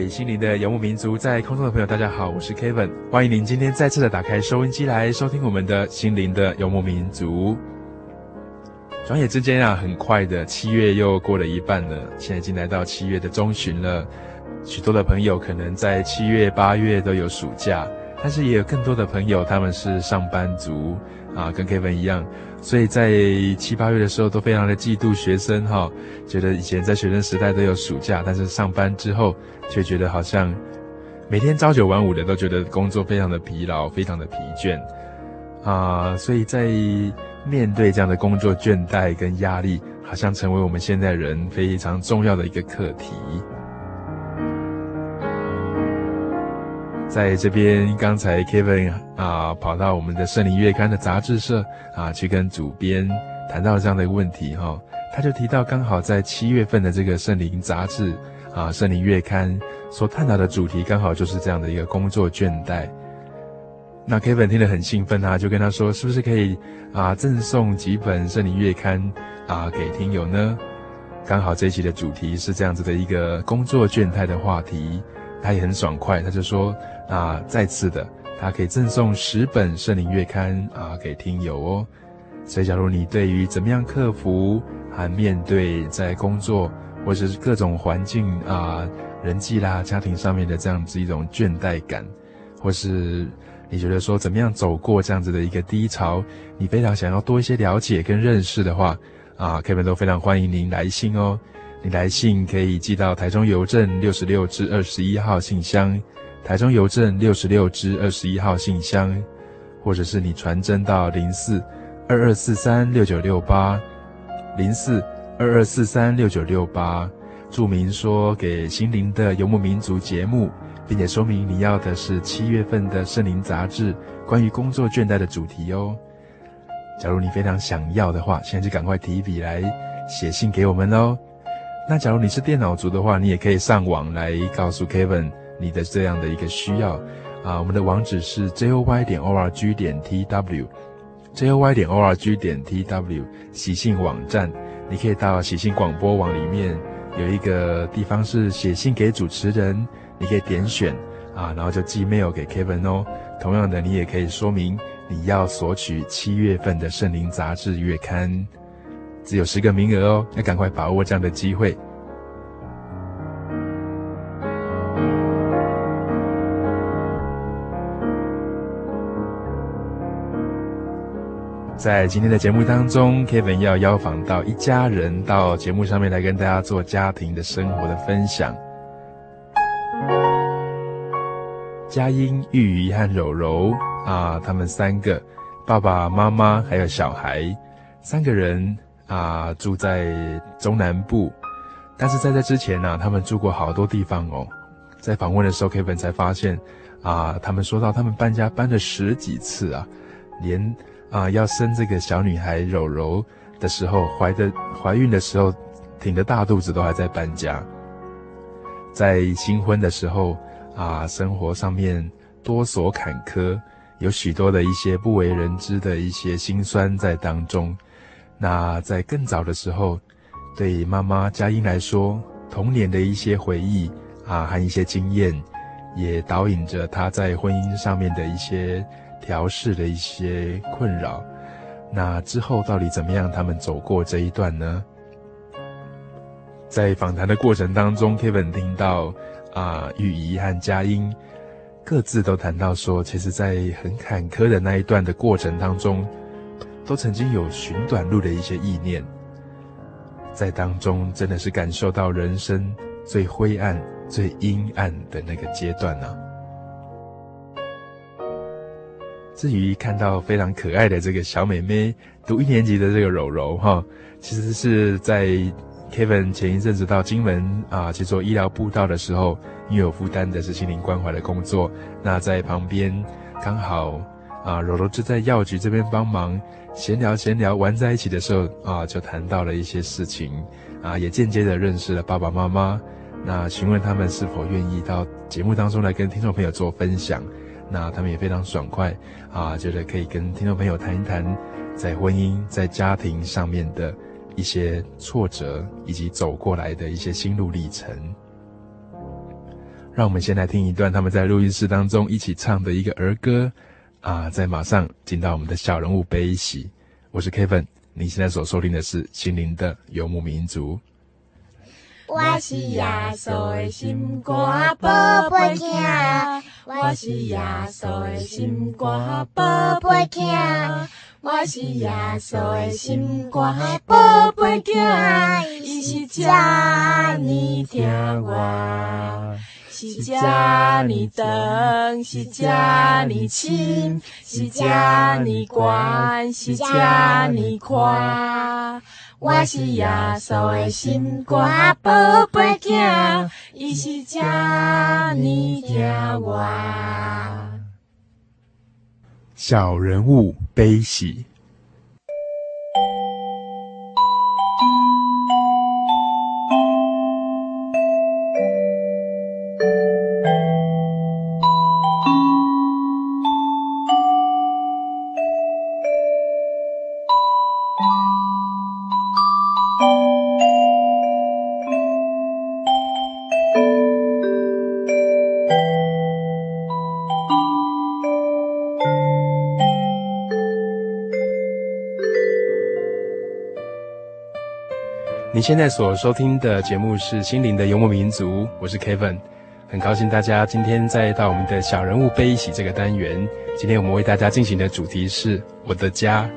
给，心灵的游牧民族，在空中的朋友，大家好，我是 Kevin，欢迎您今天再次的打开收音机来收听我们的心灵的游牧民族。转眼之间啊，很快的七月又过了一半了，现在已经来到七月的中旬了。许多的朋友可能在七月、八月都有暑假，但是也有更多的朋友他们是上班族啊，跟 Kevin 一样。所以在七八月的时候都非常的嫉妒学生哈，觉得以前在学生时代都有暑假，但是上班之后却觉得好像每天朝九晚五的都觉得工作非常的疲劳，非常的疲倦啊。所以在面对这样的工作倦怠跟压力，好像成为我们现代人非常重要的一个课题。在这边，刚才 Kevin 啊跑到我们的圣灵月刊的杂志社啊，去跟主编谈到这样的一个问题哈、他就提到刚好在七月份的这个圣灵杂志啊，圣灵月刊所探讨的主题刚好就是这样的一个工作倦怠。那 Kevin 听得很兴奋啊，就跟他说，是不是可以啊赠送几本圣灵月刊啊给听友呢？刚好这一期的主题是这样子的一个工作倦怠的话题。他也很爽快，他就说啊，再次的，他可以赠送十本圣灵月刊啊给听友哦。所以，假如你对于怎么样克服和面对在工作或者是各种环境啊、人际啦、家庭上面的这样子一种倦怠感，或是你觉得说怎么样走过这样子的一个低潮，你非常想要多一些了解跟认识的话，啊，Kevin 都非常欢迎您来信哦。你来信可以寄到台中邮政六十六支二十一号信箱，台中邮政六十六支二十一号信箱，或者是你传真到零四二二四三六九六八，零四二二四三六九六八，注明说给心灵的游牧民族节目，并且说明你要的是七月份的圣灵杂志关于工作倦怠的主题哦。假如你非常想要的话，现在就赶快提笔来写信给我们哦。那假如你是电脑族的话，你也可以上网来告诉 Kevin 你的这样的一个需要啊。我们的网址是 joy 点 org 点 tw，joy 点 org 点 tw 喜信网站，你可以到喜信广播网里面有一个地方是写信给主持人，你可以点选啊，然后就寄 mail 给 Kevin 哦。同样的，你也可以说明你要索取七月份的圣灵杂志月刊。只有十个名额哦，要赶快把握这样的机会。在今天的节目当中，Kevin 要邀访到一家人到节目上面来跟大家做家庭的生活的分享。佳音、玉怡和柔柔啊，他们三个，爸爸妈妈还有小孩，三个人。啊，住在中南部，但是在这之前呢，他们住过好多地方哦。在访问的时候，Kevin 才发现，啊，他们说到他们搬家搬了十几次啊，连啊要生这个小女孩柔柔的时候，怀的怀孕的时候，挺着大肚子都还在搬家。在新婚的时候，啊，生活上面多所坎坷，有许多的一些不为人知的一些辛酸在当中。那在更早的时候，对妈妈佳音来说，童年的一些回忆啊和一些经验，也导引着她在婚姻上面的一些调试的一些困扰。那之后到底怎么样？他们走过这一段呢？在访谈的过程当中，Kevin 听到啊，玉仪和佳音各自都谈到说，其实，在很坎坷的那一段的过程当中，都曾经有寻短路的一些意念，在当中真的是感受到人生最灰暗、最阴暗的那个阶段呢、至于看到非常可爱的这个小妹妹，读一年级的这个柔柔哈，其实是在 Kevin 前一阵子到金门啊去做医疗布道的时候，因为有负担的是心灵关怀的工作，那在旁边刚好啊柔柔就在药局这边帮忙闲聊闲聊玩在一起的时候啊，就谈到了一些事情啊，也间接的认识了爸爸妈妈，那询问他们是否愿意到节目当中来跟听众朋友做分享。那他们也非常爽快啊，觉得可以跟听众朋友谈一谈在婚姻、在家庭上面的一些挫折，以及走过来的一些心路历程。让我们先来听一段他们在录音室当中一起唱的一个儿歌啊，再马上进到我们的小人物悲喜。我是 Kevin，你现在所收听的是心灵的游牧民族。我是耶稣的心肝宝贝囝，我是耶稣的心肝宝贝囝，我是耶稣的心肝宝贝囝，伊是这呢疼我，是这呢长，是这呢亲，是这呢关，是这呢宽。我是耶稣的心肝宝贝囝，伊是这呢疼我。小人物悲喜。你现在所收听的节目是《心灵的游牧民族》，我是 Kevin，很高兴大家今天再到我们的小人物悲喜这个单元。今天我们为大家进行的主题是我的家。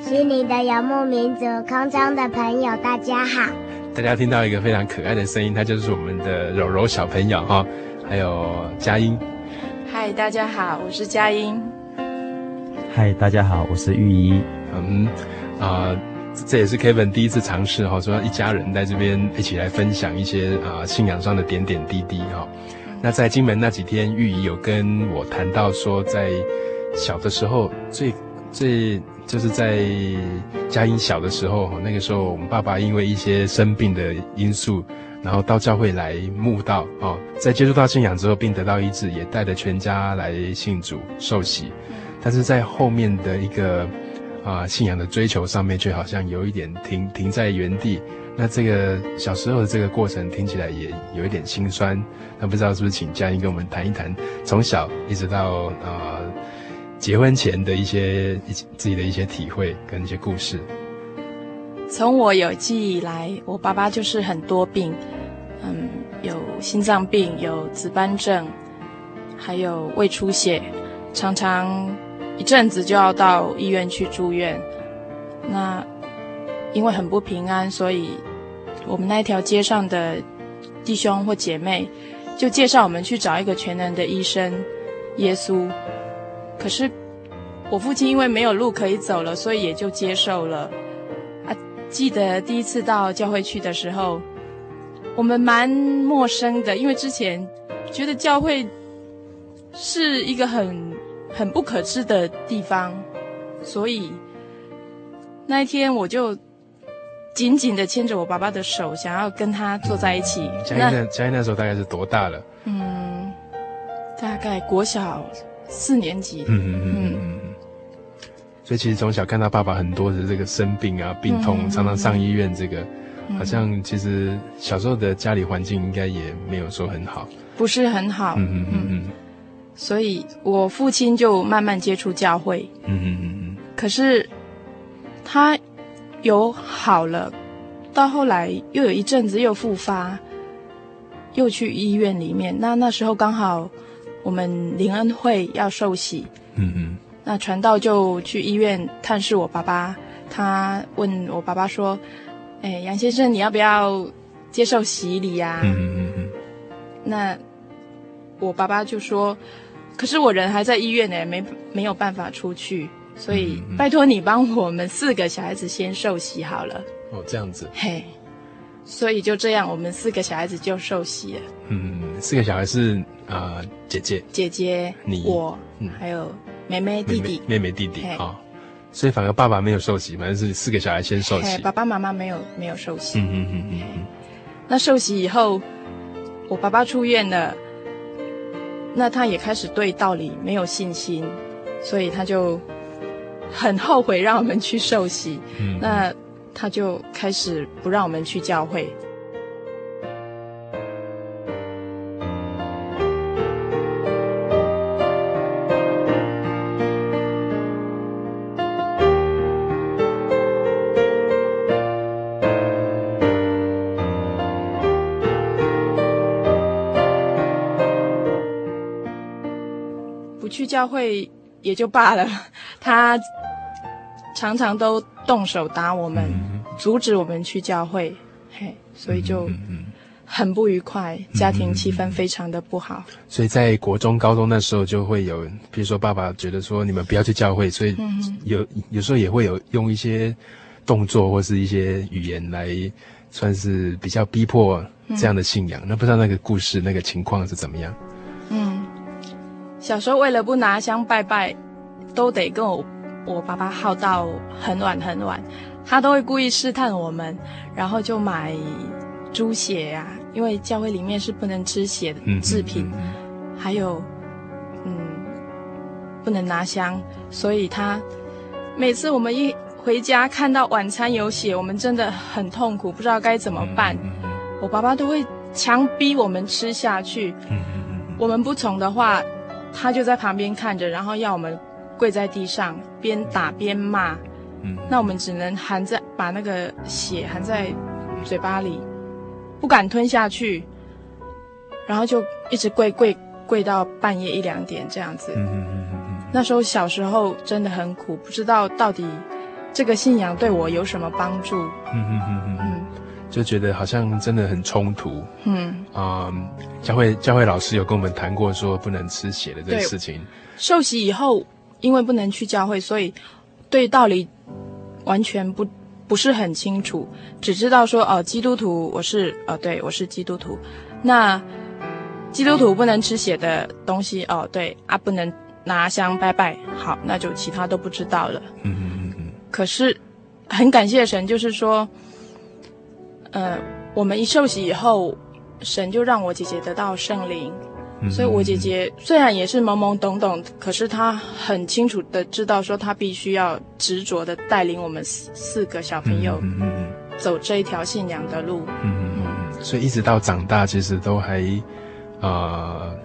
心灵的游牧民族，空中的朋友，大家好。大家听到一个非常可爱的声音，它就是我们的柔柔小朋友哈，还有佳音。嗨，大家好，我是佳音。嗨，大家好，我是玉怡。嗯，啊、呃。这也是 Kevin 第一次尝试哈，说一家人在这边一起来分享一些啊信仰上的点点滴滴哈。那在金门那几天，玉仪有跟我谈到说，在小的时候，最最就是在佳音小的时候，那个时候我们爸爸因为一些生病的因素，然后到教会来慕道哦，在接触到信仰之后，并得到医治，也带着全家来信主受洗，但是在后面的一个。啊，信仰的追求上面却好像有一点停停在原地。那这个小时候的这个过程听起来也有一点心酸。那不知道是不是请佳音跟我们谈一谈，从小一直到啊结婚前的一些一自己的一些体会跟一些故事。从我有记忆以来，我爸爸就是很多病，嗯，有心脏病，有紫斑症，还有胃出血，常常。一阵子就要到医院去住院，那因为很不平安，所以我们那一条街上的弟兄或姐妹就介绍我们去找一个全能的医生耶稣。可是我父亲因为没有路可以走了，所以也就接受了。啊，记得第一次到教会去的时候，我们蛮陌生的，因为之前觉得教会是一个很。很不可知的地方，所以那一天我就紧紧的牵着我爸爸的手，想要跟他坐在一起。嘉义那嘉义那时候大概是多大了？嗯，大概国小四年级。嗯嗯嗯嗯。所以其实从小看到爸爸很多的这个生病啊、病痛，嗯、常常上医院，这个、嗯、好像其实小时候的家里环境应该也没有说很好，不是很好。嗯嗯嗯嗯。所以我父亲就慢慢接触教会。嗯嗯嗯嗯。可是他有好了，到后来又有一阵子又复发，又去医院里面。那那时候刚好我们林恩会要受洗。嗯嗯。那传道就去医院探视我爸爸，他问我爸爸说：“哎，杨先生，你要不要接受洗礼呀？”嗯嗯嗯。那我爸爸就说：“可是我人还在医院呢，没没有办法出去，所以拜托你帮我们四个小孩子先受洗好了。”哦，这样子。嘿，所以就这样，我们四个小孩子就受洗了。嗯，四个小孩是啊、呃，姐姐，姐姐，你，我，嗯，还有。妹妹弟弟，妹妹弟弟啊、哦，所以反而爸爸没有受洗，反正是四个小孩先受洗。爸爸妈妈没有没有受洗。嗯嗯嗯嗯嗯。那受洗以后，我爸爸出院了，那他也开始对道理没有信心，所以他就很后悔让我们去受洗。嗯。那他就开始不让我们去教会。教会也就罢了，他常常都动手打我们，嗯、阻止我们去教会，嘿，所以就很不愉快，嗯、家庭气氛非常的不好。所以在国中、高中那时候就会有，比如说爸爸觉得说你们不要去教会，所以有有时候也会有用一些动作或是一些语言来算是比较逼迫这样的信仰。嗯、那不知道那个故事那个情况是怎么样？小时候为了不拿香拜拜，都得跟我我爸爸耗到很晚很晚，他都会故意试探我们，然后就买猪血呀、啊，因为教会里面是不能吃血的制品，嗯嗯嗯、还有嗯不能拿香，所以他每次我们一回家看到晚餐有血，我们真的很痛苦，不知道该怎么办。我爸爸都会强逼我们吃下去，我们不从的话。他就在旁边看着，然后要我们跪在地上，边打边骂。嗯，那我们只能含在把那个血含在嘴巴里，不敢吞下去，然后就一直跪跪跪到半夜一两点这样子。嗯嗯嗯嗯。那时候小时候真的很苦，不知道到底这个信仰对我有什么帮助。嗯嗯嗯嗯嗯。就觉得好像真的很冲突，嗯啊、嗯，教会教会老师有跟我们谈过说不能吃血的这个事情。受洗以后，因为不能去教会，所以对道理完全不不是很清楚，只知道说哦，基督徒我是哦，对我是基督徒。那基督徒不能吃血的东西哦，对啊，不能拿香拜拜。好，那就其他都不知道了。嗯嗯嗯嗯。可是很感谢神，就是说。呃，我们一受洗以后，神就让我姐姐得到圣灵，嗯、所以我姐姐虽然也是懵懵懂懂，可是她很清楚的知道说，她必须要执着的带领我们四四个小朋友走这一条信仰的路。嗯嗯嗯。所以一直到长大，其实都还，呃，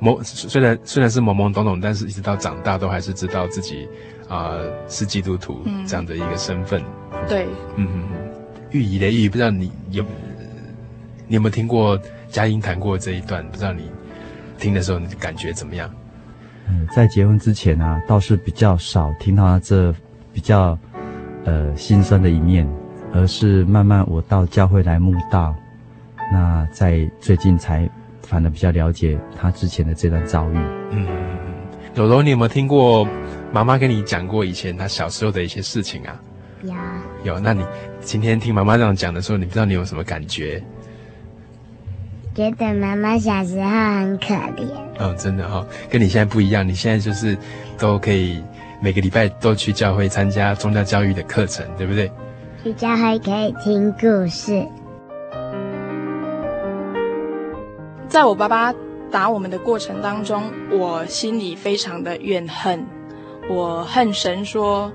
懵虽然虽然是懵懵懂懂，但是一直到长大都还是知道自己啊、呃、是基督徒这样的一个身份。嗯、对。嗯嗯。玉仪的玉，不知道你有，你有没有听过佳音谈过这一段？不知道你听的时候，你感觉怎么样？嗯，在结婚之前啊，倒是比较少听到他这比较呃心酸的一面，而是慢慢我到教会来慕道，那在最近才反而比较了解他之前的这段遭遇。嗯，柔柔，你有没有听过妈妈跟你讲过以前她小时候的一些事情啊？有。有，那你今天听妈妈这样讲的时候，你不知道你有什么感觉？觉得妈妈小时候很可怜。哦，真的哈、哦，跟你现在不一样。你现在就是都可以每个礼拜都去教会参加宗教教育的课程，对不对？去教会可以听故事。在我爸爸打我们的过程当中，我心里非常的怨恨，我恨神说，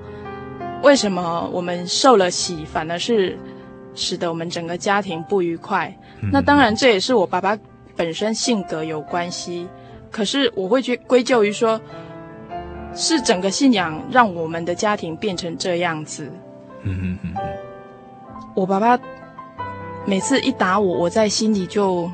为什么我们受了洗，反而是使得我们整个家庭不愉快？嗯、那当然，这也是我爸爸本身性格有关系。可是我会去归咎于说，是整个信仰让我们的家庭变成这样子。嗯嗯嗯。我爸爸每次一打我，我在心里就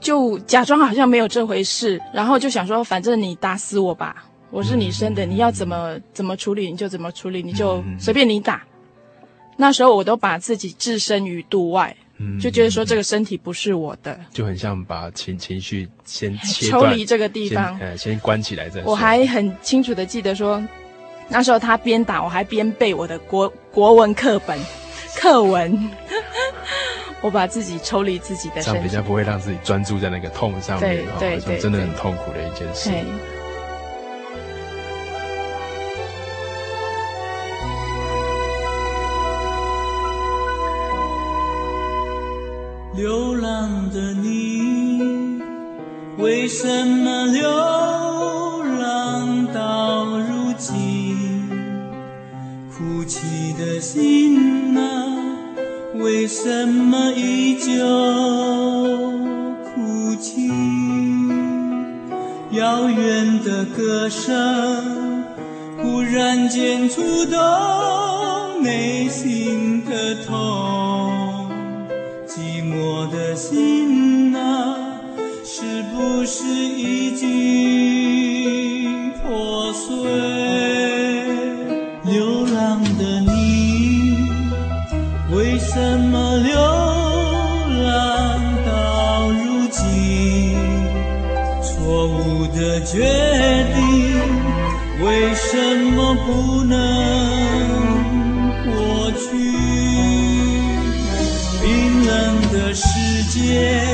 就假装好像没有这回事，然后就想说，反正你打死我吧，我是你生的，你要怎么怎么处理你就怎么处理，你就随便你打。那时候我都把自己置身于度外。就觉得说这个身体不是我的，就很像把情情绪先抽离这个地方，呃，先关起来再说。我还很清楚的记得说，那时候他边打我还边背我的国国文课本 课文，我把自己抽离自己的身体，这样比较不会让自己专注在那个痛上面，对对对，真的很痛苦的一件事。流浪的你，为什么流浪到如今？哭泣的心啊，为什么依旧哭泣？遥远的歌声，忽然间触动内心的痛。我的心啊，是不是已经破碎？流浪的你，为什么流浪到如今？错误的决定，为什么不能？间。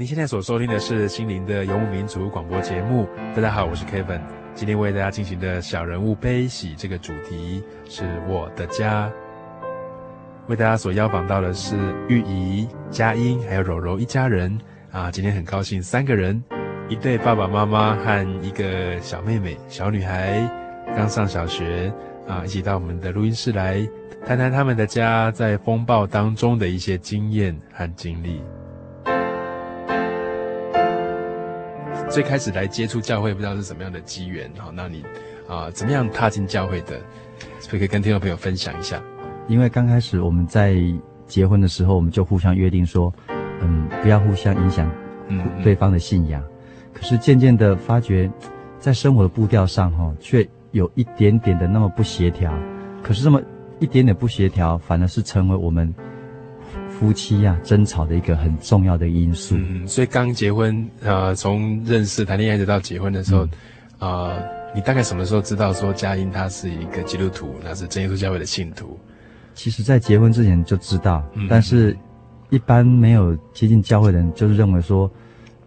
您现在所收听的是心灵的游牧民族广播节目。大家好，我是 Kevin。今天为大家进行的小人物悲喜这个主题是我的家。为大家所邀访到的是玉怡、佳音还有柔柔一家人啊。今天很高兴，三个人，一对爸爸妈妈和一个小妹妹、小女孩，刚上小学啊，一起到我们的录音室来谈谈他们的家在风暴当中的一些经验和经历。最开始来接触教会，不知道是什么样的机缘，好，那你啊、呃，怎么样踏进教会的？所以可以跟听众朋友分享一下。因为刚开始我们在结婚的时候，我们就互相约定说，嗯，不要互相影响，嗯，对方的信仰。嗯嗯、可是渐渐的发觉，在生活的步调上，哈，却有一点点的那么不协调。可是这么一点点不协调，反而是成为我们。夫妻呀、啊，争吵的一个很重要的因素。嗯，所以刚结婚，呃，从认识谈恋爱一直到结婚的时候，啊、嗯呃，你大概什么时候知道说佳音他是一个基督徒，那是真耶稣教会的信徒？其实，在结婚之前就知道，嗯、但是一般没有接近教会的人，就是认为说，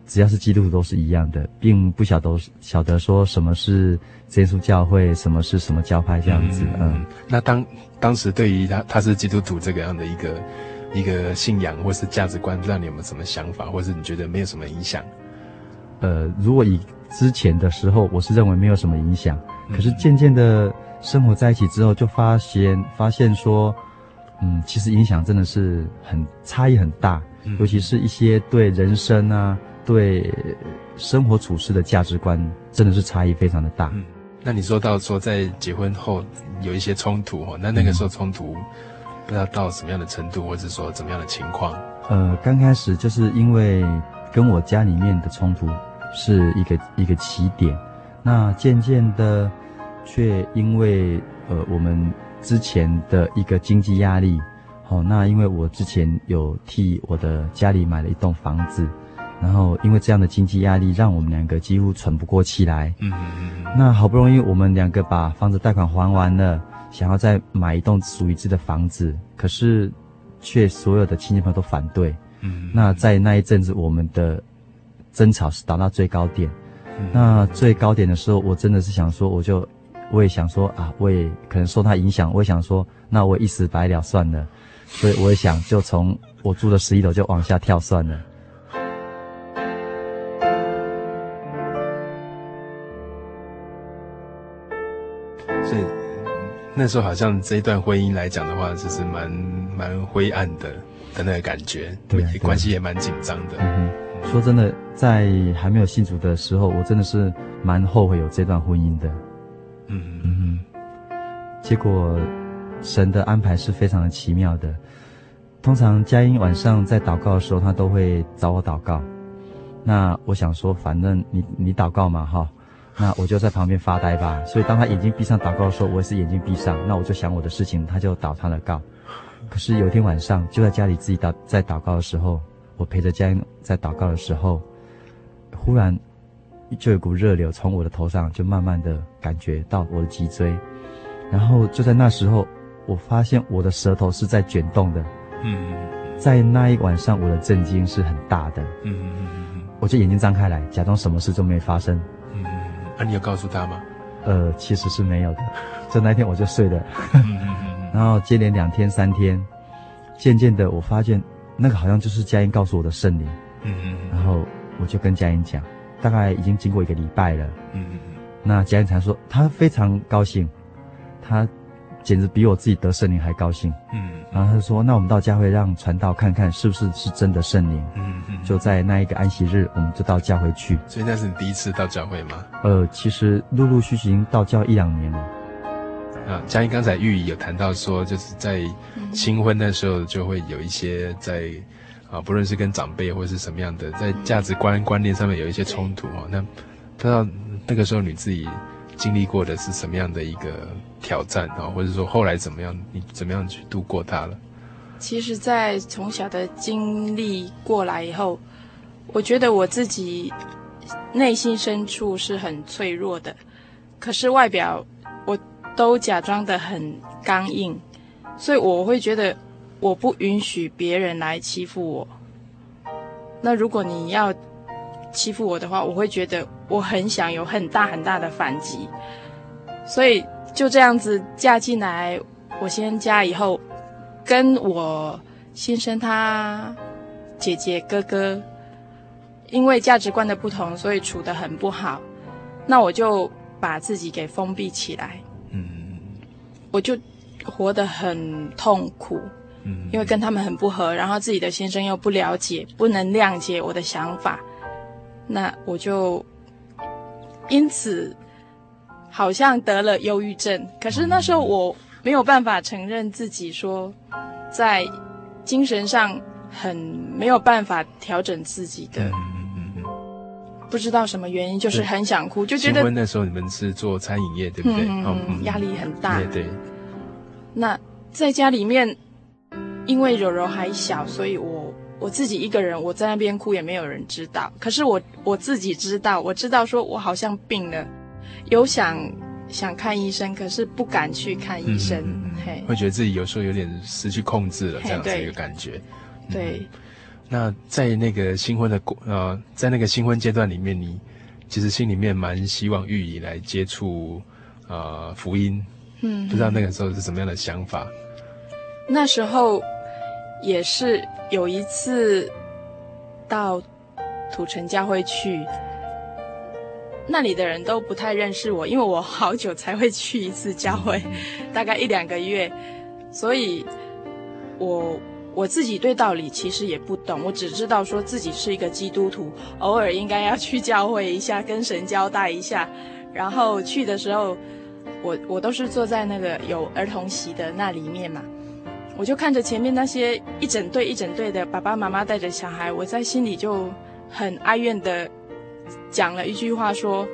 只要是基督徒都是一样的，并不晓得晓得说什么是真耶稣教会，什么是什么教派这样子。嗯，嗯那当当时对于他他是基督徒这个样的一个。一个信仰或是价值观，不知道你有没有什么想法，或是你觉得没有什么影响？呃，如果以之前的时候，我是认为没有什么影响。可是渐渐的生活在一起之后，就发现发现说，嗯，其实影响真的是很差异很大，嗯，尤其是一些对人生啊、对生活处事的价值观，真的是差异非常的大。嗯，那你说到说在结婚后有一些冲突哦，那那个时候冲突。嗯不知道到什么样的程度，或者说怎么样的情况？呃，刚开始就是因为跟我家里面的冲突是一个一个起点，那渐渐的，却因为呃我们之前的一个经济压力，好、哦，那因为我之前有替我的家里买了一栋房子，然后因为这样的经济压力，让我们两个几乎喘不过气来。嗯嗯嗯。那好不容易我们两个把房子贷款还完了。想要再买一栋属于自己的房子，可是却所有的亲戚朋友都反对。嗯，那在那一阵子，我们的争吵是达到最高点。嗯。那最高点的时候，我真的是想说，我就我也想说啊，我也可能受他影响，我也想说，那我一死百了算了。所以我也想，就从我住的十一楼就往下跳算了。那时候好像这一段婚姻来讲的话，就是蛮蛮灰暗的的那个感觉，对，关系也蛮紧张的。嗯，说真的，在还没有信主的时候，我真的是蛮后悔有这段婚姻的。嗯嗯，结果神的安排是非常的奇妙的。通常佳音晚上在祷告的时候，他都会找我祷告。那我想说，反正你你祷告嘛，哈。那我就在旁边发呆吧。所以当他眼睛闭上祷告的时候，我也是眼睛闭上。那我就想我的事情，他就祷他的告。可是有一天晚上，就在家里自己祷在祷告的时候，我陪着家人在祷告的时候，忽然就有股热流从我的头上就慢慢的感觉到我的脊椎，然后就在那时候，我发现我的舌头是在卷动的。嗯，在那一晚上，我的震惊是很大的。嗯嗯嗯嗯，我就眼睛张开来，假装什么事都没发生。啊，你有告诉他吗？呃，其实是没有的，就那天我就睡了，然后接连两天三天，渐渐的我发现那个好像就是佳音告诉我的圣灵，嗯嗯，然后我就跟佳音讲，大概已经经过一个礼拜了，嗯嗯，那佳音才说他非常高兴，他简直比我自己得圣灵还高兴。嗯，然后他就说：“那我们到教会让传道看看是不是是真的圣灵。”嗯嗯，就在那一个安息日，我们就到教会去。所以那是你第一次到教会吗？呃，其实陆陆续续已经到教一两年了。啊，嘉音刚才玉仪有谈到说，就是在新婚的时候就会有一些在啊，不论是跟长辈或是什么样的，在价值观观念上面有一些冲突啊。那不知道那个时候你自己经历过的是什么样的一个挑战啊，或者说后来怎么样，你怎么样去度过它了？其实，在从小的经历过来以后，我觉得我自己内心深处是很脆弱的，可是外表我。都假装得很刚硬，所以我会觉得我不允许别人来欺负我。那如果你要欺负我的话，我会觉得我很想有很大很大的反击。所以就这样子嫁进来，我先家以后，跟我先生他姐姐哥哥，因为价值观的不同，所以处得很不好。那我就把自己给封闭起来。嗯我就活得很痛苦，嗯，因为跟他们很不合，然后自己的先生又不了解，不能谅解我的想法，那我就因此好像得了忧郁症。可是那时候我没有办法承认自己说，在精神上很没有办法调整自己的，不知道什么原因，就是很想哭，就觉得。结婚的时候你们是做餐饮业，对不对？嗯嗯，压力很大。对对。那在家里面，因为柔柔还小，所以我我自己一个人，我在那边哭也没有人知道。可是我我自己知道，我知道说我好像病了，有想想看医生，可是不敢去看医生，嗯、嘿，会觉得自己有时候有点失去控制了，这样子一个感觉。对。嗯、那在那个新婚的过呃，在那个新婚阶段里面，你其实心里面蛮希望玉姨来接触呃福音。嗯，不知道那个时候是什么样的想法。那时候也是有一次到土城教会去，那里的人都不太认识我，因为我好久才会去一次教会，大概一两个月，所以我我自己对道理其实也不懂，我只知道说自己是一个基督徒，偶尔应该要去教会一下，跟神交代一下，然后去的时候。我我都是坐在那个有儿童席的那里面嘛，我就看着前面那些一整队一整队的爸爸妈妈带着小孩，我在心里就很哀怨的讲了一句话说：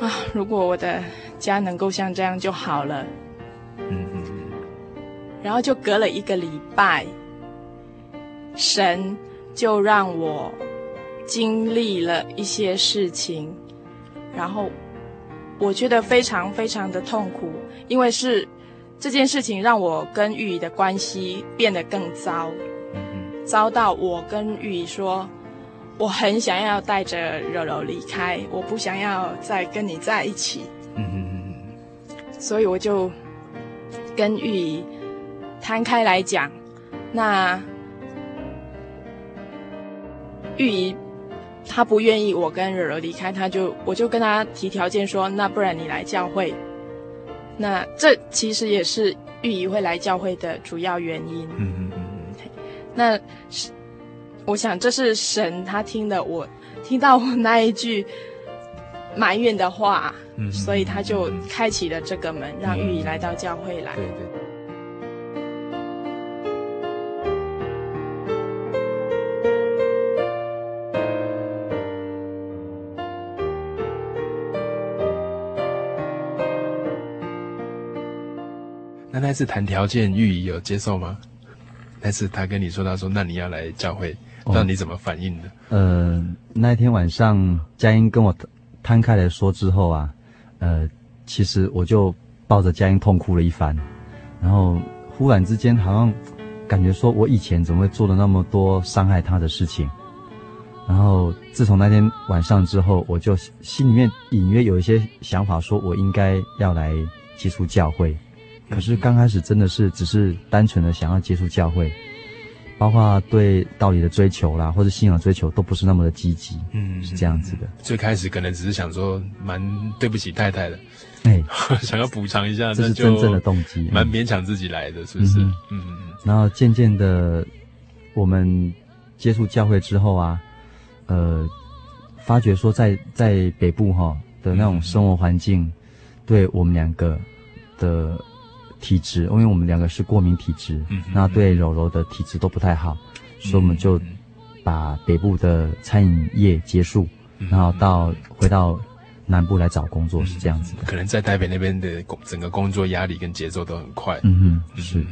啊，如果我的家能够像这样就好了。然后就隔了一个礼拜，神就让我经历了一些事情，然后。我觉得非常非常的痛苦，因为是这件事情让我跟玉仪的关系变得更糟，糟到我跟玉仪说，我很想要带着柔柔离开，我不想要再跟你在一起。所以我就跟玉仪摊开来讲，那玉仪。她不愿意我跟柔柔离开，她就我就跟她提条件说，那不然你来教会。那这其实也是玉仪会来教会的主要原因。嗯嗯嗯嗯。那是我想这是神他听了我听到我那一句埋怨的话，嗯，所以他就开启了这个门，让玉仪来到教会来。对对。次谈条件，玉仪有接受吗？那次他跟你说，他说那你要来教会，那你怎么反应的？呃，那天晚上佳音跟我摊开来说之后啊，呃，其实我就抱着佳音痛哭了一番，然后忽然之间好像感觉说我以前怎么会做了那么多伤害他的事情，然后自从那天晚上之后，我就心里面隐约有一些想法，说我应该要来接触教会。可是刚开始真的是只是单纯的想要接触教会，包括对道理的追求啦，或者信仰追求都不是那么的积极，嗯，是这样子的。最开始可能只是想说蛮对不起太太的，哎，想要补偿一下，这是真正的动机，蛮勉强自己来的，是不是？嗯嗯嗯。然后渐渐的，我们接触教会之后啊，呃，发觉说在在北部哈的那种生活环境，对我们两个的体质，因为我们两个是过敏体质，那对柔柔的体质都不太好，所以我们就把北部的餐饮业结束，然后到回到。南部来找工作是这样子的，可能在台北那边的工整个工作压力跟节奏都很快。嗯嗯，是。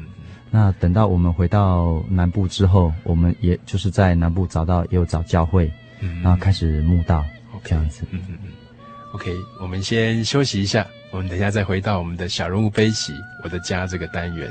那等到我们回到南部之后，我们也就是在南部找到也有找教会，然后开始慕道这样子。嗯嗯嗯。OK，我们先休息一下，我们等一下再回到我们的小人物悲喜我的家这个单元。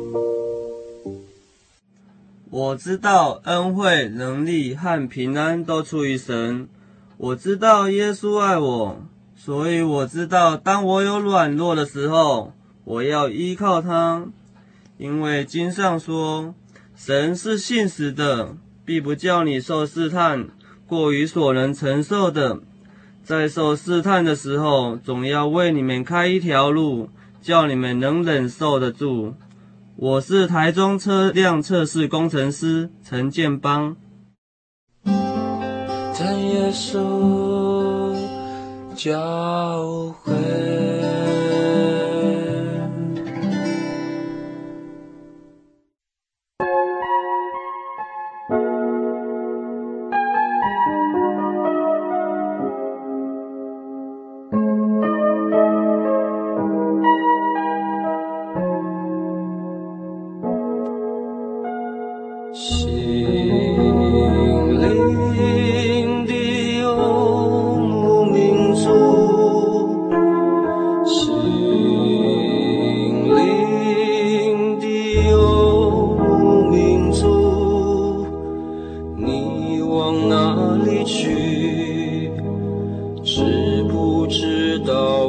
我知道恩惠、能力和平安都出于神。我知道耶稣爱我，所以我知道当我有软弱的时候，我要依靠他。因为经上说，神是信实的，必不叫你受试探过于所能承受的。在受试探的时候，总要为你们开一条路，叫你们能忍受得住。我是台中车辆测试工程师陈建邦。在耶稣教会。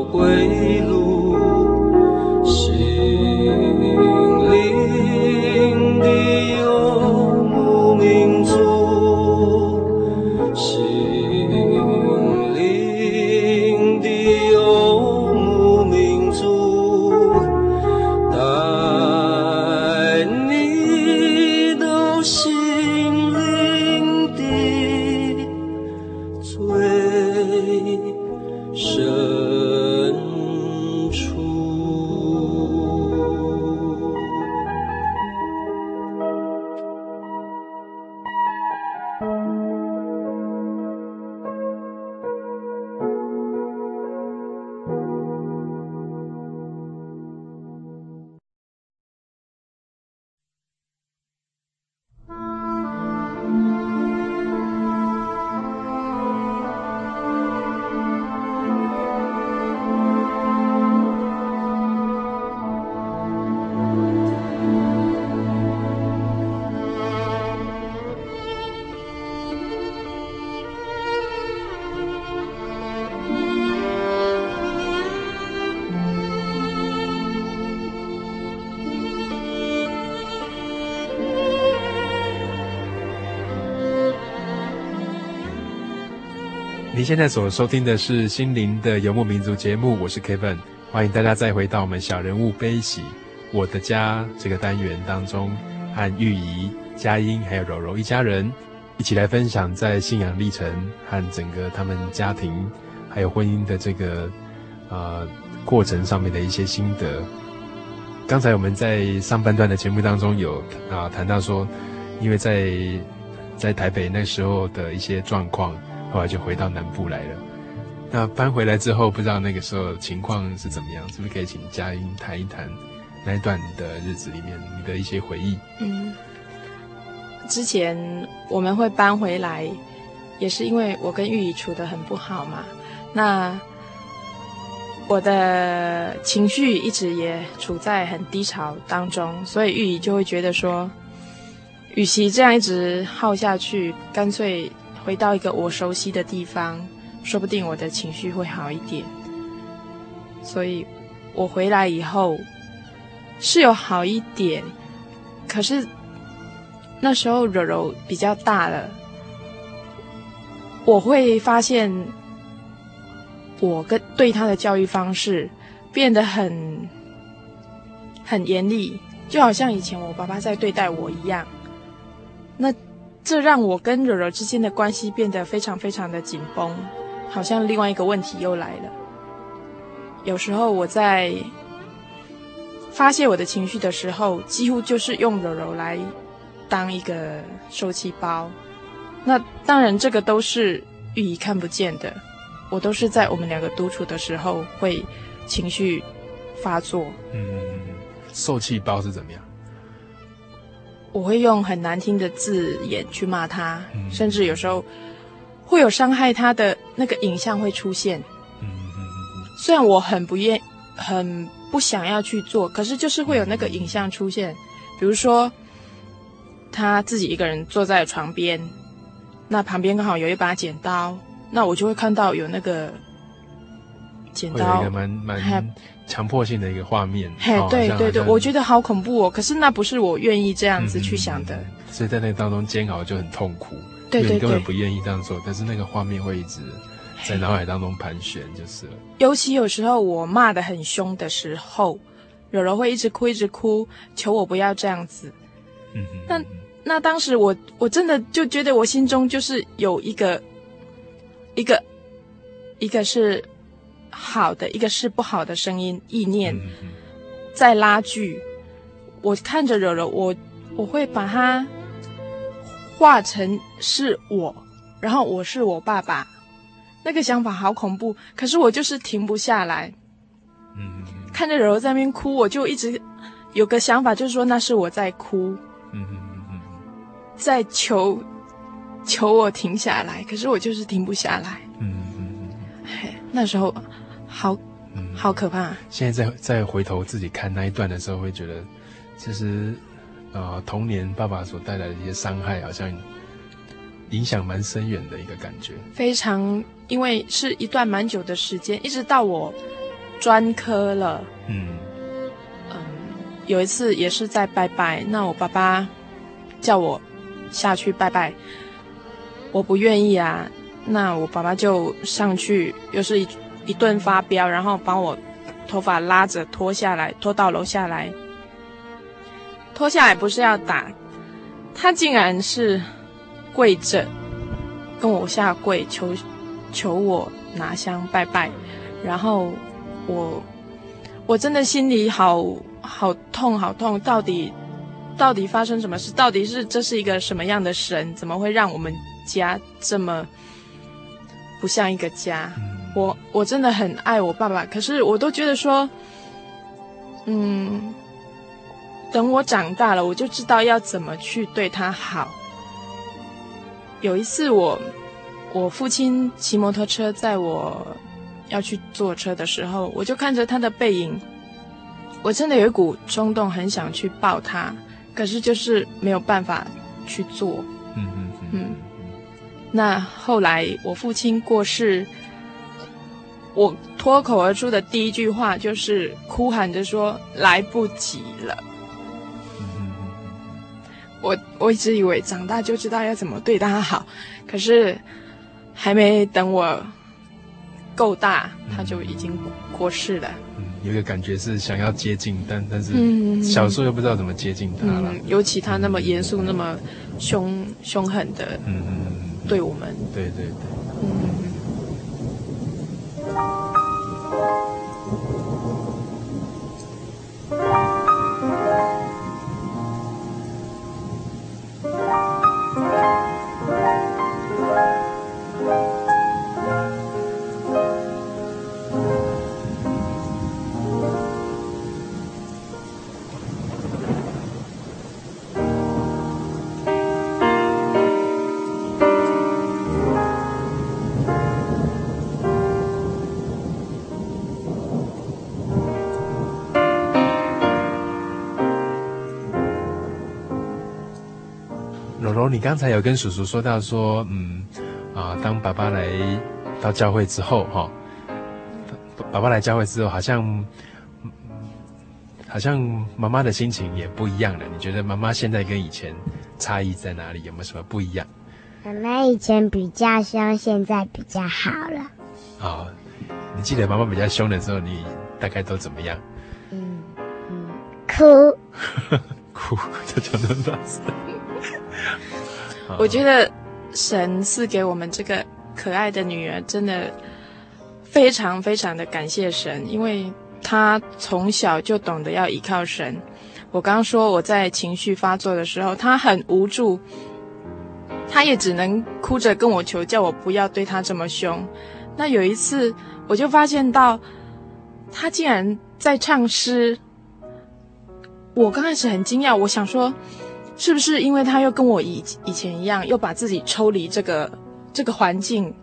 归。您现在所收听的是《心灵的游牧民族》节目，我是 Kevin，欢迎大家再回到我们小人物悲喜我的家这个单元当中，和玉怡、佳音还有柔柔一家人一起来分享在信仰历程和整个他们家庭还有婚姻的这个呃过程上面的一些心得。刚才我们在上半段的节目当中有啊谈到说，因为在在台北那时候的一些状况，后来就回到南部来了。那搬回来之后，不知道那个时候情况是怎么样？是不是可以请佳音谈一谈那一段的日子里面你的一些回忆？嗯，之前我们会搬回来，也是因为我跟玉怡处得很不好嘛。那我的情绪一直也处在很低潮当中，所以玉怡就会觉得说，与其这样一直耗下去，干脆回到一个我熟悉的地方，说不定我的情绪会好一点。所以，我回来以后是有好一点，可是那时候柔柔比较大了，我会发现。我跟对他的教育方式变得很很严厉，就好像以前我爸爸在对待我一样。那这让我跟柔柔之间的关系变得非常非常的紧绷，好像另外一个问题又来了。有时候我在发泄我的情绪的时候，几乎就是用柔柔来当一个受气包。那当然，这个都是玉怡看不见的。我都是在我们两个独处的时候会情绪发作。嗯，受气包是怎么样？我会用很难听的字眼去骂他，嗯、甚至有时候会有伤害他的那个影像会出现。嗯，虽然我很不愿、很不想要去做，可是就是会有那个影像出现。嗯、比如说，他自己一个人坐在床边，那旁边刚好有一把剪刀。那我就会看到有那个剪有一个蛮蛮强迫性的一个画面。嘿，哦、对对对，我觉得好恐怖哦。可是那不是我愿意这样子去想的。嗯、所以在那当中煎熬就很痛苦。对对对，你根本不愿意这样做，但是那个画面会一直在脑海当中盘旋，就是了。尤其有时候我骂的很凶的时候，柔柔会一直哭一直哭，求我不要这样子。嗯哼。那那当时我我真的就觉得我心中就是有一个。一个，一个是好的，一个是不好的声音意念，在拉锯。我看着柔柔，我我会把它化成是我，然后我是我爸爸，那个想法好恐怖。可是我就是停不下来。嗯，看着柔柔在那边哭，我就一直有个想法，就是说那是我在哭。嗯嗯嗯嗯，在求。求我停下来，可是我就是停不下来。嗯嗯嗯，嘿，那时候好，嗯，好可怕。现在再再回头自己看那一段的时候，会觉得，其实，呃，童年爸爸所带来的一些伤害，好像影响蛮深远的一个感觉。非常，因为是一段蛮久的时间，一直到我专科了。嗯嗯，有一次也是在拜拜，那我爸爸叫我下去拜拜。我不愿意啊，那我爸爸就上去，又是一一顿发飙，然后把我头发拉着拖下来，拖到楼下来。拖下来不是要打，他竟然是跪着跟我下跪求求我拿香拜拜，然后我我真的心里好好痛好痛，到底到底发生什么事？到底是这是一个什么样的神？怎么会让我们？家这么不像一个家，我我真的很爱我爸爸，可是我都觉得说，嗯，等我长大了，我就知道要怎么去对他好。有一次我，我我父亲骑摩托车载我要去坐车的时候，我就看着他的背影，我真的有一股冲动，很想去抱他，可是就是没有办法去做。嗯嗯嗯。那后来我父亲过世，我脱口而出的第一句话就是哭喊着说：“来不及了。”我我一直以为长大就知道要怎么对他好，可是还没等我够大，他就已经过世了。嗯，有一个感觉是想要接近，但但是小时候又不知道怎么接近他了。嗯，尤其他那么严肃、那么凶凶狠的，嗯嗯，对我们，对对对，嗯。你刚才有跟叔叔说到说，嗯，啊，当爸爸来到教会之后，哈，爸爸来教会之后，好像，好像妈妈的心情也不一样了。你觉得妈妈现在跟以前差异在哪里？有没有什么不一样？妈妈以前比较凶，现在比较好了。啊、哦，你记得妈妈比较凶的时候，你大概都怎么样？嗯嗯，哭，哭，这叫做大声。我觉得神赐给我们这个可爱的女儿，真的非常非常的感谢神，因为她从小就懂得要依靠神。我刚刚说我在情绪发作的时候，她很无助，她也只能哭着跟我求，叫我不要对她这么凶。那有一次，我就发现到她竟然在唱诗，我刚开始很惊讶，我想说。是不是因为他又跟我以以前一样，又把自己抽离这个这个环境，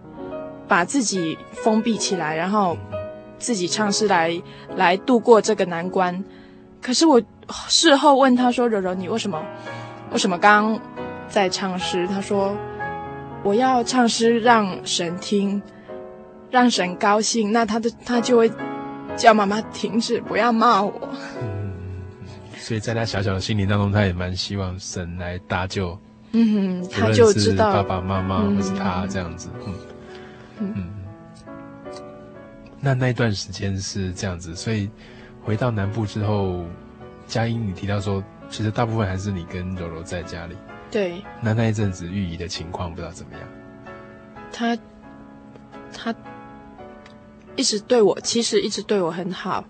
把自己封闭起来，然后自己唱诗来来度过这个难关？可是我事后问他说：“柔柔，你为什么为什么刚在唱诗？”他说：“我要唱诗让神听，让神高兴，那他的他就会叫妈妈停止，不要骂我。”所以在他小小的心灵当中，他也蛮希望神来搭救。嗯，他就知道爸爸妈妈或是他这样子。嗯嗯，嗯。那那段时间是这样子，所以回到南部之后，佳音你提到说，其实大部分还是你跟柔柔在家里。对。那那一阵子玉姨的情况不知道怎么样？他他一直对我，其实一直对我很好。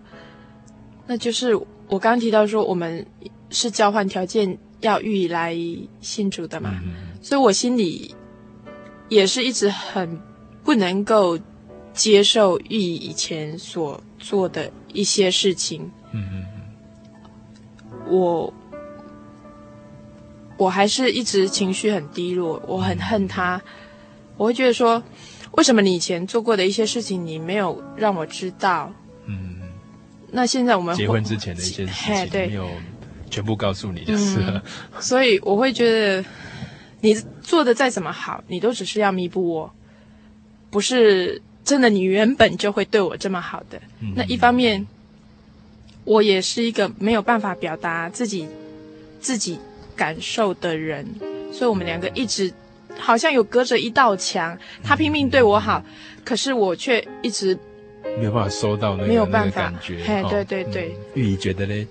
那就是。我刚刚提到说，我们是交换条件要玉以来信主的嘛，嗯，所以我心里也是一直很不能够接受玉仪以前所做的一些事情。嗯嗯嗯，我我还是一直情绪很低落，我很恨他，我会觉得说，为什么你以前做过的一些事情，你没有让我知道？那现在我们结婚之前的一些事情没有全部告诉你就是了，嗯，所以我会觉得你做的再怎么好，你都只是要弥补我，不是真的你原本就会对我这么好的。嗯，那一方面，我也是一个没有办法表达自己自己感受的人，所以我们两个一直好像有隔着一道墙，他拼命对我好，可是我却一直。没有办法收到那个没有办法、那个、感觉，嘿，对对对。玉怡觉得呢，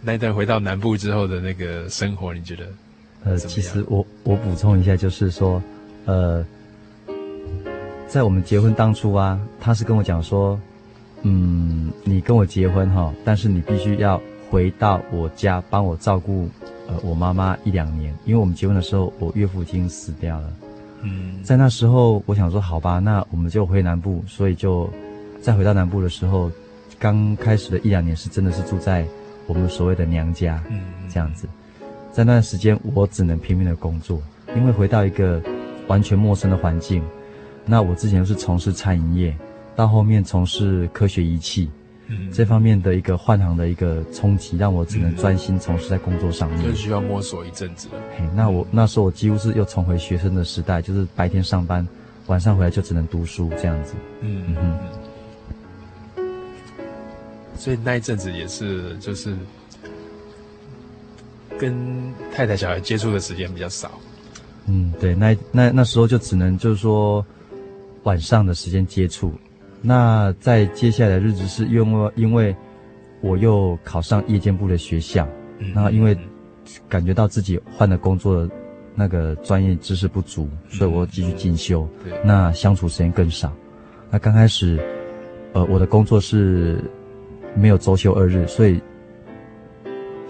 那一段回到南部之后的那个生活，你觉得？呃，其实我我补充一下，就是说，呃，在我们结婚当初啊，他是跟我讲说，嗯，你跟我结婚哈，但是你必须要回到我家帮我照顾呃我妈妈一两年，因为我们结婚的时候，我岳父已经死掉了。嗯，在那时候，我想说，好吧，那我们就回南部。所以就再回到南部的时候，刚开始的一两年是真的是住在我们所谓的娘家，嗯，这样子。在那段时间，我只能拼命的工作，因为回到一个完全陌生的环境。那我之前是从事餐饮业，到后面从事科学仪器。嗯，这方面的一个换行的一个冲击，让我只能专心从事在工作上面，就需要摸索一阵子了。嘿，那我那时候我几乎是又重回学生的时代，就是白天上班，晚上回来就只能读书这样子。嗯嗯嗯。所以那一阵子也是，就是跟太太小孩接触的时间比较少。嗯，对，那那那时候就只能就是说晚上的时间接触。那在接下来的日子是因为因为我又考上夜间部的学校，嗯、然后因为感觉到自己换了工作的那个专业知识不足，嗯、所以我继续进修。那相处时间更少。那刚开始，呃，我的工作是没有周休二日，所以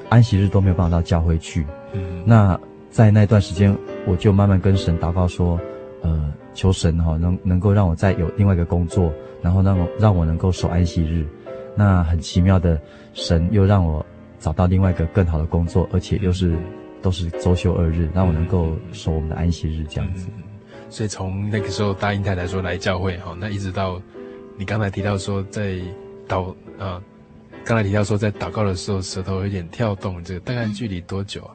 安息日都没有办法到教会去。嗯，那在那段时间。我就慢慢跟神祷告说，呃，求神哈能能够让我再有另外一个工作，然后让我让我能够守安息日。那很奇妙的，神又让我找到另外一个更好的工作，而且又是都是周休二日，让我能够守我们的安息日这样子。嗯、所以从那个时候答应太太说来教会哈，那一直到你刚才提到说在祷啊，刚才提到说在祷告的时候舌头有点跳动，这个大概距离多久啊？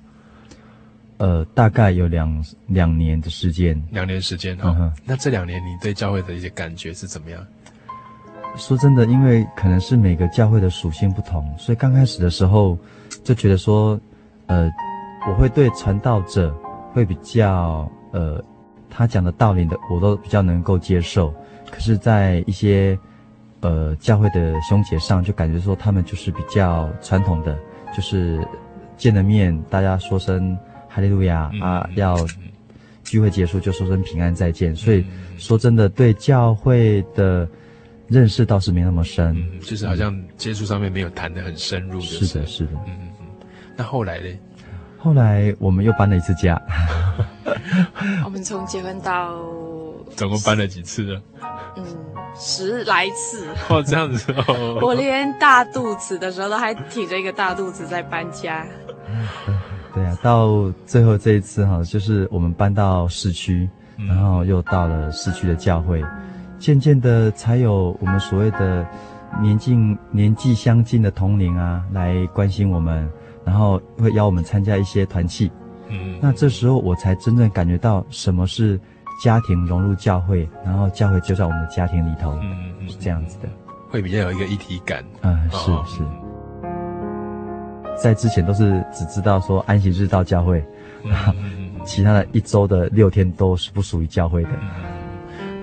呃，大概有两两年的时间，两年时间哈。嗯、那这两年你对教会的一些感觉是怎么样？说真的，因为可能是每个教会的属性不同，所以刚开始的时候就觉得说，呃，我会对传道者会比较呃，他讲的道理的我都比较能够接受。可是，在一些呃教会的兄姐上，就感觉说他们就是比较传统的，就是见了面大家说声。哈利路亚啊！要聚会结束就说声平安再见。所以说真的，对教会的认识倒是没那么深，嗯、就是好像接触上面没有谈得很深入。是的，是的。嗯嗯嗯。那后来呢？后来我们又搬了一次家。我们从结婚到总共搬了几次呢？嗯，十来次。哦，这样子哦。我连大肚子的时候都还挺着一个大肚子在搬家。对啊，到最后这一次哈，就是我们搬到市区，然后又到了市区的教会，渐渐的才有我们所谓的年近年纪相近的同龄啊，来关心我们，然后会邀我们参加一些团契。嗯，那这时候我才真正感觉到什么是家庭融入教会，然后教会就在我们的家庭里头，嗯，是这样子的，会比较有一个一体感。嗯，是是。在之前都是只知道说安息日到教会，其他的一周的六天都是不属于教会的。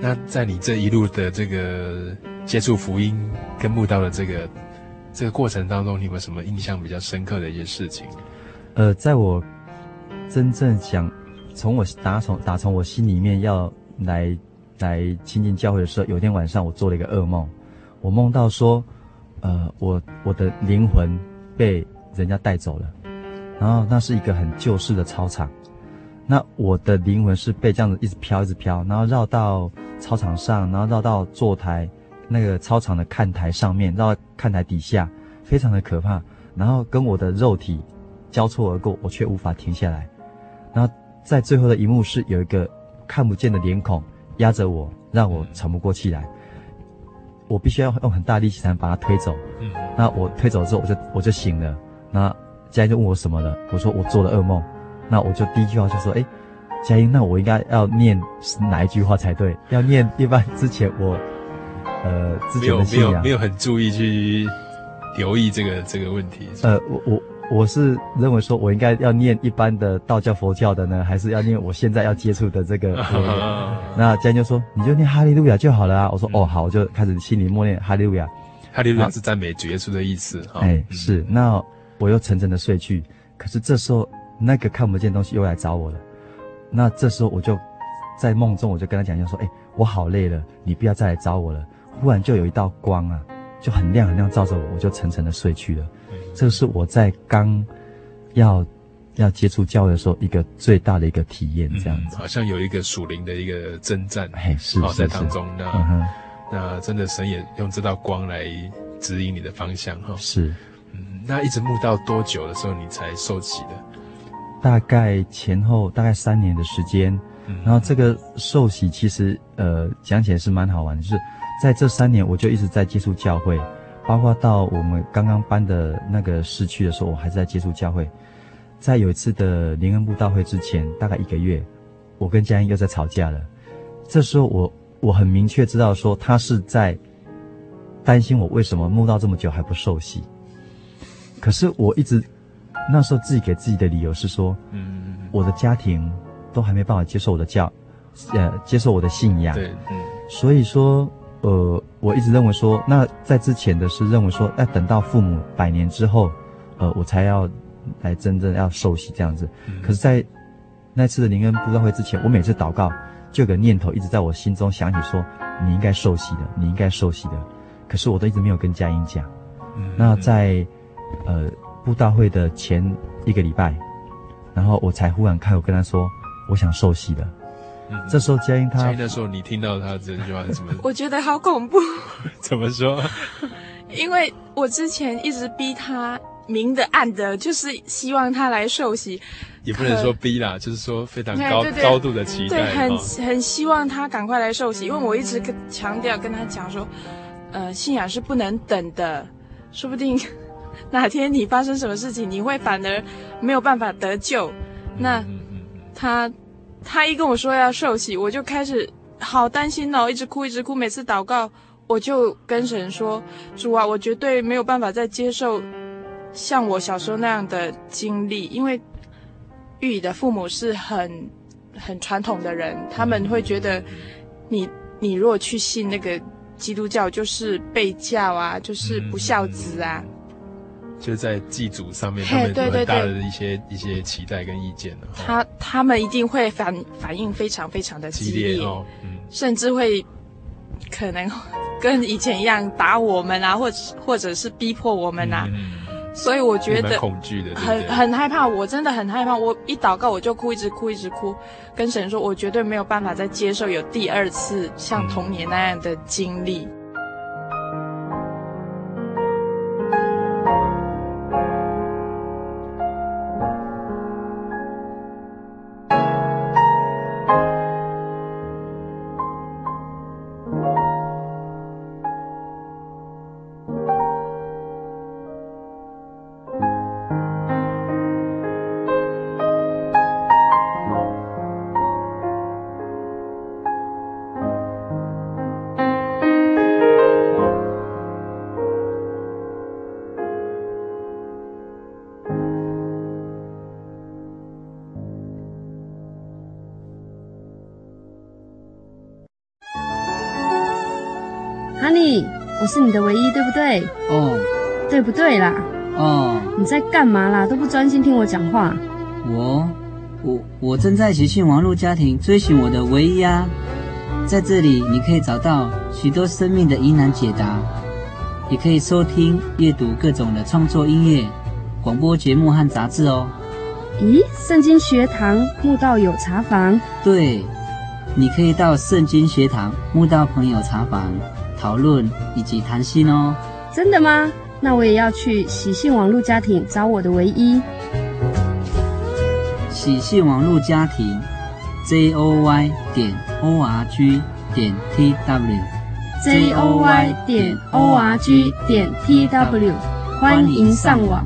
那在你这一路的这个接触福音跟慕道的这个这个过程当中，你有没有什么印象比较深刻的一些事情？呃，在我真正想从我打从打从我心里面要来来亲近教会的时候，有一天晚上我做了一个噩梦，我梦到说，呃，我我的灵魂被人家带走了，然后那是一个很旧式的操场，那我的灵魂是被这样子一直飘，一直飘，然后绕到操场上，然后绕到坐台那个操场的看台上面，绕到看台底下，非常的可怕。然后跟我的肉体交错而过，我却无法停下来。然后在最后的一幕是有一个看不见的脸孔压着我，让我喘不过气来。我必须要用很大力气才能把它推走。嗯，那我推走之后，我就我就醒了。那家人就问我什么了？我说我做了噩梦。那我就第一句话就说：哎，佳音，那我应该要念哪一句话才对？要念一般之前我，呃，之前的信仰没有没有没有很注意去留意这个这个问题。呃，我我我是认为说我应该要念一般的道教佛教的呢，还是要念我现在要接触的这个？那佳音就说你就念哈利路亚就好了啊。我说哦好，我就开始心里默念哈利路亚。哈利路亚是赞美主耶稣的意思。哎，是那。我又沉沉的睡去，可是这时候那个看不见东西又来找我了。那这时候我就在梦中，我就跟他讲，就说：“哎，我好累了，你不要再来找我了。”忽然就有一道光啊，就很亮很亮照着我，我就沉沉的睡去了。这是我在刚要要接触教会的时候一个最大的一个体验，这样子。好像有一个属灵的一个征战，哎，是在当中。那那真的神也用这道光来指引你的方向，哈，是。嗯那一直慕到多久的时候你才受洗的？大概前后大概三年的时间。嗯、然后这个受洗其实呃讲起来是蛮好玩的，就是在这三年我就一直在接触教会，包括到我们刚刚搬的那个市区的时候，我还是在接触教会。在有一次的灵恩布道会之前，大概一个月，我跟佳音又在吵架了。这时候我我很明确知道说他是在担心我为什么慕道这么久还不受洗。可是我一直那时候自己给自己的理由是说，嗯，我的家庭都都还没办法接受我的教，呃，接受我的信仰。对，嗯。所以说，呃，我一直认为说，那在之前的是认为说，要等到父母百年之后，呃，我才要来真正要受洗这样子。嗯、可是，在那次的灵恩布道会之前，我每次祷告，就有个念头一直在我心中想起说，你应该受洗的，你应该受洗的。可是我都一直没有跟佳音讲。嗯。那在，呃，布道会的前一个礼拜，然后我才忽然开口跟他说，我想受洗的。嗯、这时候佳音他，佳音的时候你听到他这句话是什么？我觉得好恐怖。怎么说？因为我之前一直逼他明的暗的，就是希望他来受洗。也不能说逼啦，就是说非常高对对对高度的期待。对，很很希望他赶快来受洗，因为我一直跟强调跟他讲说，呃，信仰是不能等的，说不定哪天你发生什么事情，你会反而没有办法得救。那他。他一跟我说要受洗，我就开始好担心哦，一直哭，一直哭。每次祷告，我就跟神说：“主啊，我绝对没有办法再接受像我小时候那样的经历，因为玉怡的父母是很很传统的人，他们会觉得你你如果去信那个基督教，就是被教啊，就是不孝子啊。”就在祭祖上面，他们有很大的一些一些期待跟意见。他他们一定会反反应非常非常的激烈，激烈哦嗯、甚至会可能跟以前一样打我们啊，或者或者是逼迫我们啊。嗯、所以我觉得恐惧的，很很害怕。我真的很害怕。我一祷告我就哭，一直哭，一直哭，跟神说，我绝对没有办法再接受有第二次像童年那样的经历。嗯是你的唯一，对不对？哦，对不对啦？哦，你在干嘛啦？都不专心听我讲话。我，我，我正在喜信网络家庭追寻我的唯一啊！在这里，你可以找到许多生命的疑难解答，也可以收听、阅读各种的创作音乐、广播节目和杂志哦。咦，圣经学堂慕道友茶房？对，你可以到圣经学堂慕道朋友茶房。讨论以及谈心哦，真的吗？那我也要去喜信网络家庭找我的唯一。喜信网络家庭，j o y 点 o r g 点 t w，j o y 点 o r g 点 t w，欢迎上网。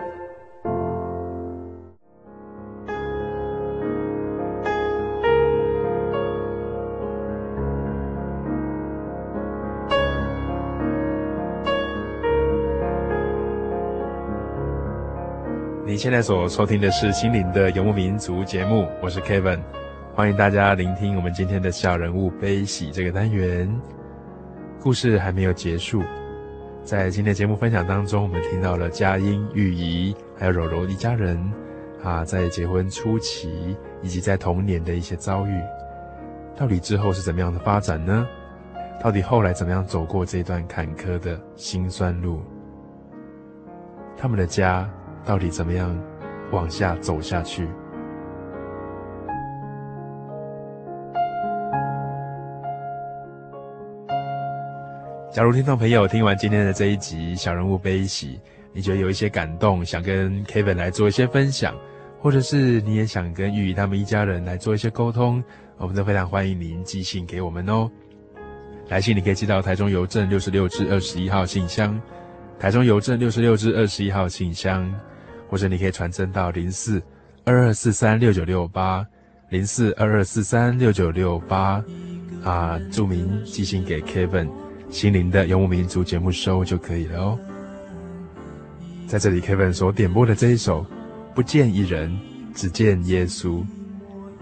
现在所收听的是《心灵的游牧民族》节目，我是 Kevin，欢迎大家聆听我们今天的小人物悲喜这个单元。故事还没有结束，在今天的节目分享当中，我们听到了佳音、玉怡还有柔柔一家人啊，在结婚初期以及在童年的一些遭遇，到底之后是怎么样的发展呢？到底后来怎么样走过这段坎坷的辛酸路？他们的家到底怎么样往下走下去？假如听众朋友听完今天的这一集《小人物悲喜》，你觉得有一些感动，想跟 Kevin 来做一些分享，或者是你也想跟玉怡他们一家人来做一些沟通，我们都非常欢迎您寄信给我们哦。来信你可以寄到台中邮政六十六至二十一号信箱，台中邮政六十六至二十一号信箱，或者你可以传真到零四二二四三六九六八零四二二四三六九六八啊，注明寄信给 Kevin。心灵的游牧民族节目收就可以了哦。在这里，Kevin 所点播的这一首《不见一人，只见耶稣》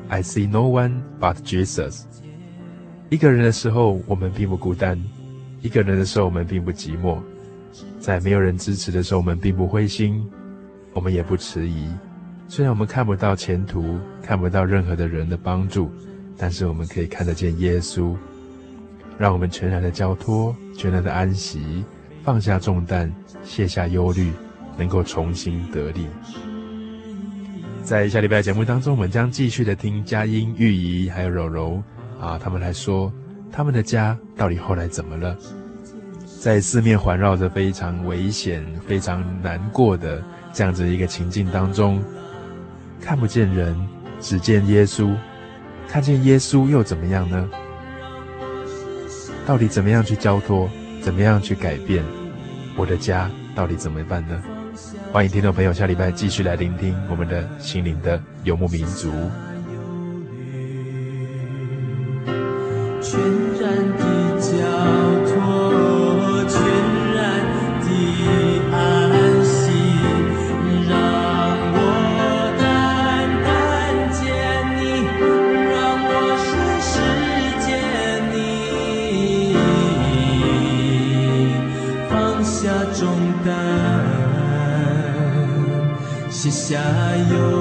，I see no one but Jesus。一个人的时候，我们并不孤单；一个人的时候，我们并不寂寞。在没有人支持的时候，我们并不灰心，我们也不迟疑。虽然我们看不到前途，看不到任何的人的帮助，但是我们可以看得见耶稣。让我们全然的交托，全然的安息，放下重担，卸下忧虑，能够重新得力。在下礼拜节目当中，我们将继续的听佳音、玉怡还有柔柔啊，他们来说他们的家到底后来怎么了？在四面环绕着非常危险、非常难过的这样子一个情境当中，看不见人，只见耶稣，看见耶稣又怎么样呢？到底怎么样去交托？怎么样去改变？我的家到底怎么办呢？欢迎听众朋友下礼拜继续来聆听我们的心灵的游牧民族。加油